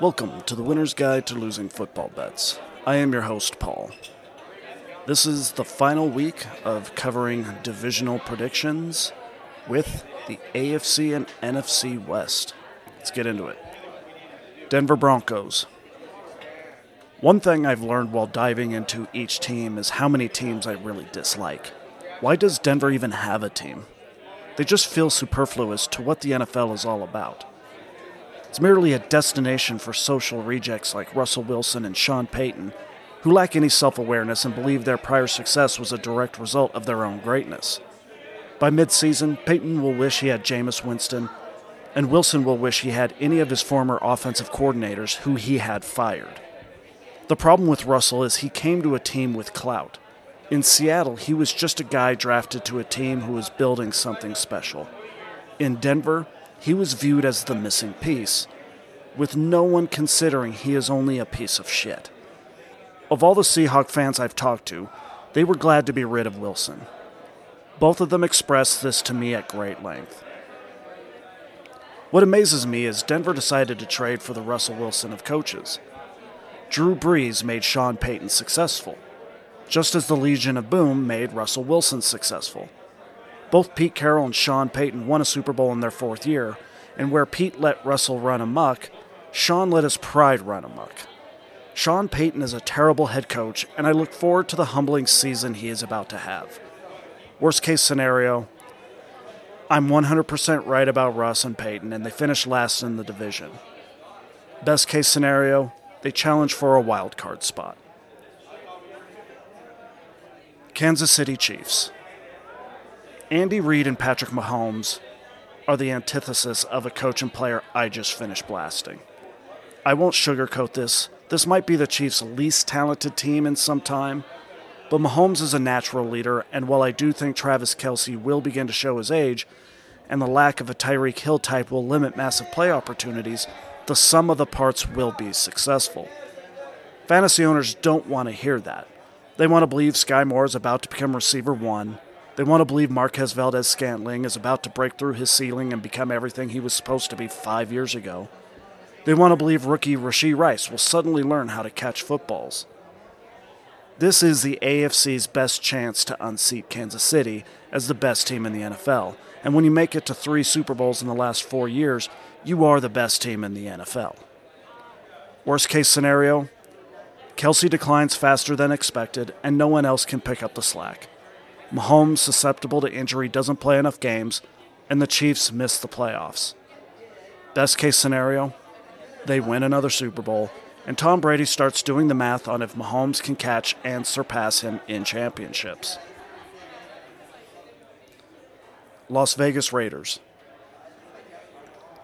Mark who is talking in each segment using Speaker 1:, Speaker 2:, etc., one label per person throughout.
Speaker 1: Welcome to the Winner's Guide to Losing Football Bets. I am your host, Paul. This is the final week of covering divisional predictions with the AFC and NFC West. Let's get into it. Denver Broncos. One thing I've learned while diving into each team is how many teams I really dislike. Why does Denver even have a team? They just feel superfluous to what the NFL is all about. It's merely a destination for social rejects like Russell Wilson and Sean Payton, who lack any self awareness and believe their prior success was a direct result of their own greatness. By midseason, Payton will wish he had Jameis Winston, and Wilson will wish he had any of his former offensive coordinators who he had fired. The problem with Russell is he came to a team with clout. In Seattle, he was just a guy drafted to a team who was building something special. In Denver, he was viewed as the missing piece, with no one considering he is only a piece of shit. Of all the Seahawk fans I've talked to, they were glad to be rid of Wilson. Both of them expressed this to me at great length. What amazes me is Denver decided to trade for the Russell Wilson of coaches. Drew Brees made Sean Payton successful, just as the Legion of Boom made Russell Wilson successful. Both Pete Carroll and Sean Payton won a Super Bowl in their fourth year, and where Pete let Russell run amok, Sean let his pride run amok. Sean Payton is a terrible head coach, and I look forward to the humbling season he is about to have. Worst case scenario, I'm 100% right about Russ and Payton, and they finish last in the division. Best case scenario, they challenge for a wild card spot. Kansas City Chiefs. Andy Reid and Patrick Mahomes are the antithesis of a coach and player I just finished blasting. I won't sugarcoat this. This might be the Chiefs' least talented team in some time, but Mahomes is a natural leader, and while I do think Travis Kelce will begin to show his age, and the lack of a Tyreek Hill type will limit massive play opportunities, the sum of the parts will be successful. Fantasy owners don't want to hear that. They want to believe Skyy Moore is about to become receiver one, they want to believe Marquez Valdes-Scantling is about to break through his ceiling and become everything he was supposed to be five years ago. They want to believe rookie Rashee Rice will suddenly learn how to catch footballs. This is the AFC's best chance to unseat Kansas City as the best team in the NFL. And when you make it to three Super Bowls in the last four years, you are the best team in the NFL. Worst case scenario Kelce declines faster than expected, and no one else can pick up the slack. Mahomes, susceptible to injury, doesn't play enough games, and the Chiefs miss the playoffs. Best case scenario, they win another Super Bowl, and Tom Brady starts doing the math on if Mahomes can catch and surpass him in championships. Las Vegas Raiders.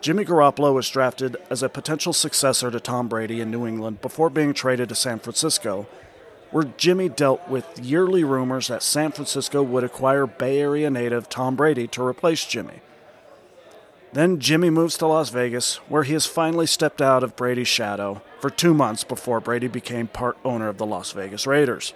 Speaker 1: Jimmy Garoppolo was drafted as a potential successor to Tom Brady in New England before being traded to San Francisco where Jimmy dealt with yearly rumors that San Francisco would acquire Bay Area native Tom Brady to replace Jimmy. Then Jimmy moves to Las Vegas, where he has finally stepped out of Brady's shadow for two months before Brady became part owner of the Las Vegas Raiders.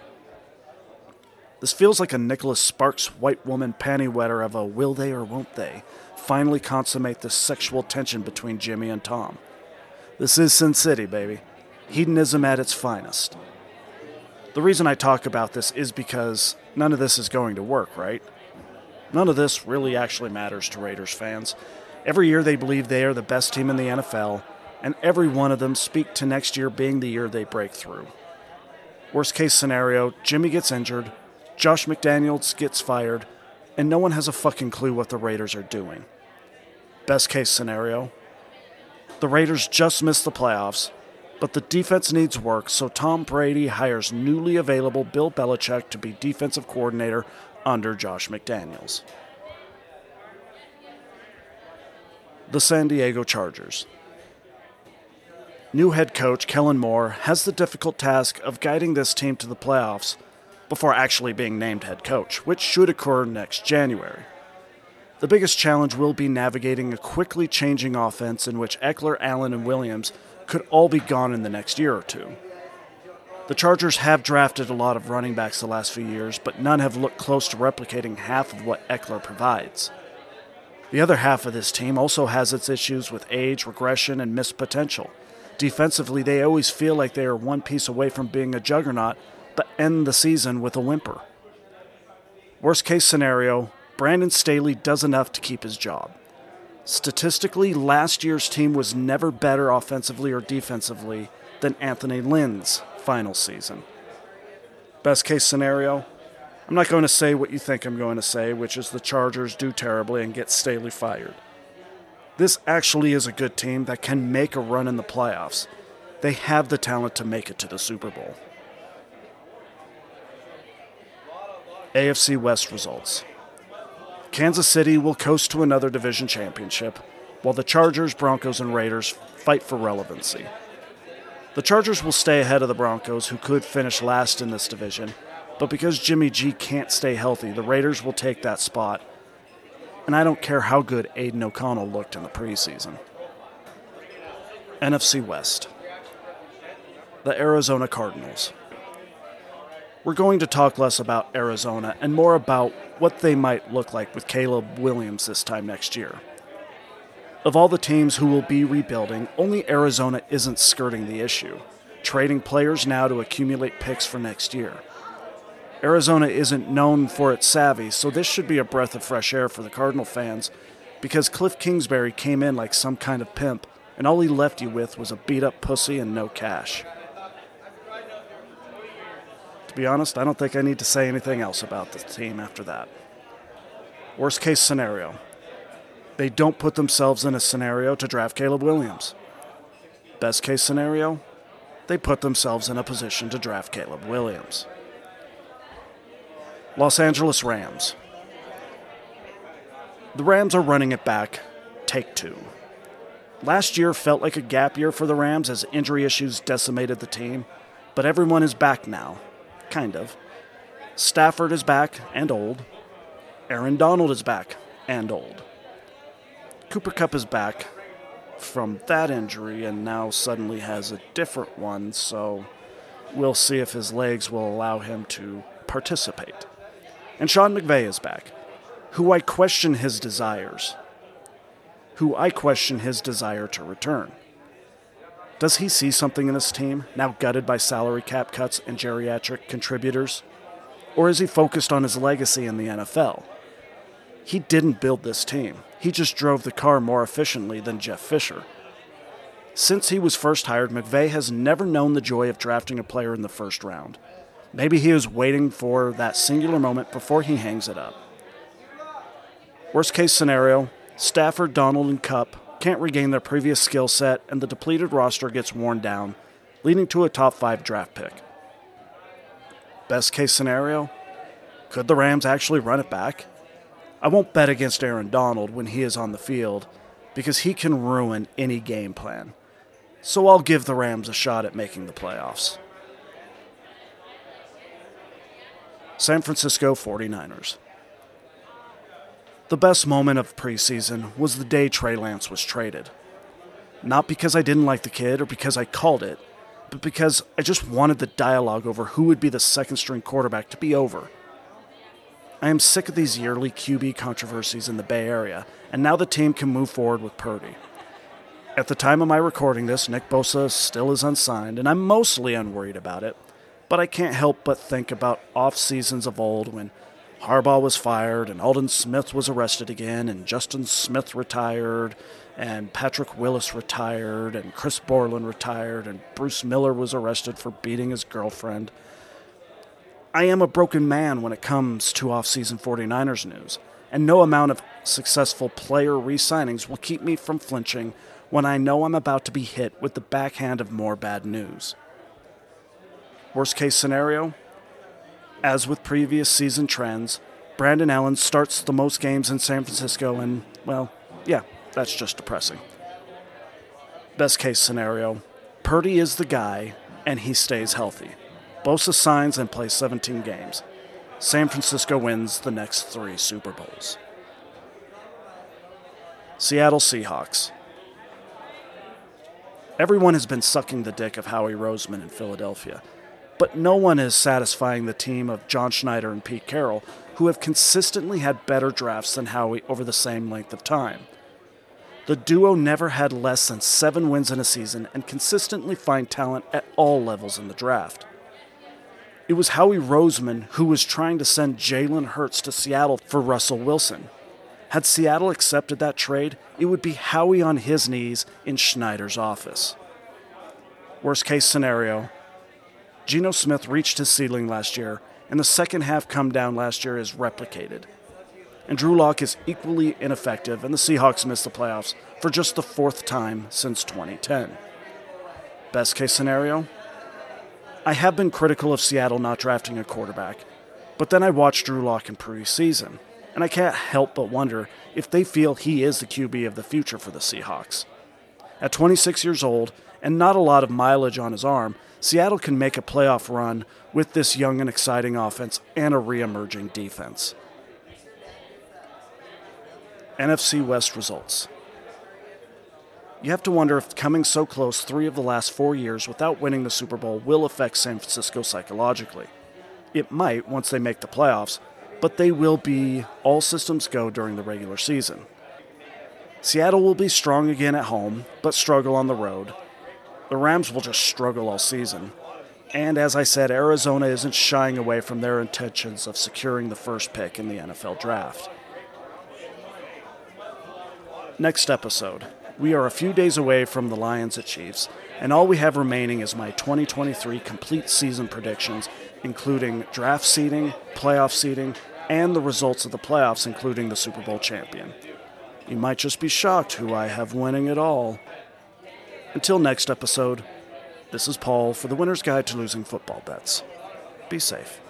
Speaker 1: This feels like a Nicholas Sparks white woman panty wetter of a will they or won't they finally consummate the sexual tension between Jimmy and Tom. This is Sin City, baby. Hedonism at its finest. The reason I talk about this is because none of this is going to work, right? None of this really actually matters to Raiders fans. Every year they believe they are the best team in the NFL, and every one of them speak to next year being the year they break through. Worst case scenario, Jimmy gets injured, Josh McDaniels gets fired, and no one has a fucking clue what the Raiders are doing. Best case scenario, the Raiders just miss the playoffs, but the defense needs work, so Tom Brady hires newly available Bill Belichick to be defensive coordinator under Josh McDaniels. The San Diego Chargers. New head coach Kellen Moore has the difficult task of guiding this team to the playoffs before actually being named head coach, which should occur next January. The biggest challenge will be navigating a quickly changing offense in which Ekeler, Allen, and Williams could all be gone in the next year or two. The Chargers have drafted a lot of running backs the last few years, but none have looked close to replicating half of what Ekeler provides. The other half of this team also has its issues with age, regression, and missed potential. Defensively, they always feel like they are one piece away from being a juggernaut, but end the season with a whimper. Worst case scenario, Brandon Staley does enough to keep his job. Statistically, last year's team was never better offensively or defensively than Anthony Lynn's final season. Best case scenario, I'm not going to say what you think I'm going to say, which is the Chargers do terribly and get Staley fired. This actually is a good team that can make a run in the playoffs. They have the talent to make it to the Super Bowl. AFC West results. Kansas City will coast to another division championship, while the Chargers, Broncos, and Raiders fight for relevancy. The Chargers will stay ahead of the Broncos, who could finish last in this division, but because Jimmy G can't stay healthy, the Raiders will take that spot. And I don't care how good Aidan O'Connell looked in the preseason. NFC West. The Arizona Cardinals. We're going to talk less about Arizona and more about what they might look like with Caleb Williams this time next year. Of all the teams who will be rebuilding, only Arizona isn't skirting the issue, trading players now to accumulate picks for next year. Arizona isn't known for its savvy, so this should be a breath of fresh air for the Cardinal fans because Kliff Kingsbury came in like some kind of pimp, and all he left you with was a beat up pussy and no cash. To be honest, I don't think I need to say anything else about the team after that. Worst case scenario they don't put themselves in a scenario to draft Caleb Williams. Best case scenario they put themselves in a position to draft Caleb Williams. Los Angeles Rams. The Rams are running it back, take two. Last year felt like a gap year for the Rams as injury issues decimated the team, but everyone is back now, kind of. Stafford is back and old. Aaron Donald is back and old. Cooper Kupp is back from that injury and now suddenly has a different one, so we'll see if his legs will allow him to participate. And Sean McVay is back, who I question his desires, who I question his desire to return. Does he see something in this team, now gutted by salary cap cuts and geriatric contributors? Or is he focused on his legacy in the NFL? He didn't build this team, he just drove the car more efficiently than Jeff Fisher. Since he was first hired, McVay has never known the joy of drafting a player in the first round. Maybe he is waiting for that singular moment before he hangs it up. Worst case scenario Stafford, Donald, and Kupp can't regain their previous skill set, and the depleted roster gets worn down, leading to a top five draft pick. Best case scenario could the Rams actually run it back? I won't bet against Aaron Donald when he is on the field because he can ruin any game plan. So I'll give the Rams a shot at making the playoffs. San Francisco 49ers. The best moment of preseason was the day Trey Lance was traded. Not because I didn't like the kid or because I called it, but because I just wanted the dialogue over who would be the second string quarterback to be over. I am sick of these yearly QB controversies in the Bay Area, and now the team can move forward with Purdy. At the time of my recording this, Nick Bosa still is unsigned, and I'm mostly unworried about it, but I can't help but think about off seasons of old when Harbaugh was fired, and Aldon Smith was arrested again, and Justin Smith retired, and Patrick Willis retired, and Chris Borland retired, and Bruce Miller was arrested for beating his girlfriend. I am a broken man when it comes to off-season 49ers news, and no amount of successful player re-signings will keep me from flinching when I know I'm about to be hit with the backhand of more bad news. Worst case scenario, as with previous season trends, Brandon Allen starts the most games in San Francisco, and, well, yeah, that's just depressing. Best case scenario Purdy is the guy, and he stays healthy. Bosa signs and plays 17 games. San Francisco wins the next three Super Bowls. Seattle Seahawks. Everyone has been sucking the dick of Howie Roseman in Philadelphia but no one is satisfying the team of John Schneider and Pete Carroll, who have consistently had better drafts than Howie over the same length of time. The duo never had less than seven wins in a season and consistently find talent at all levels in the draft. It was Howie Roseman who was trying to send Jalen Hurts to Seattle for Russell Wilson. Had Seattle accepted that trade, it would be Howie on his knees in Schneider's office. Worst case scenario Geno Smith reached his ceiling last year, and the second half come down last year is replicated. And Drew Lock is equally ineffective, and the Seahawks miss the playoffs for just the fourth time since 2010. Best case scenario I have been critical of Seattle not drafting a quarterback, but then I watched Drew Lock in preseason, and I can't help but wonder if they feel he is the QB of the future for the Seahawks. At 26 years old and not a lot of mileage on his arm, Seattle can make a playoff run with this young and exciting offense and a re emerging defense. NFC West results. You have to wonder if coming so close three of the last four years without winning the Super Bowl will affect San Francisco psychologically. It might once they make the playoffs, but they will be all systems go during the regular season. Seattle will be strong again at home, but struggle on the road. The Rams will just struggle all season. And as I said, Arizona isn't shying away from their intentions of securing the first pick in the NFL draft. Next episode we are a few days away from the Lions at Chiefs, and all we have remaining is my 2023 complete season predictions, including draft seeding, playoff seeding, and the results of the playoffs, including the Super Bowl champion. You might just be shocked who I have winning it all. Until next episode, this is Paul for the Winner's Guide to Losing Football Bets. Be safe.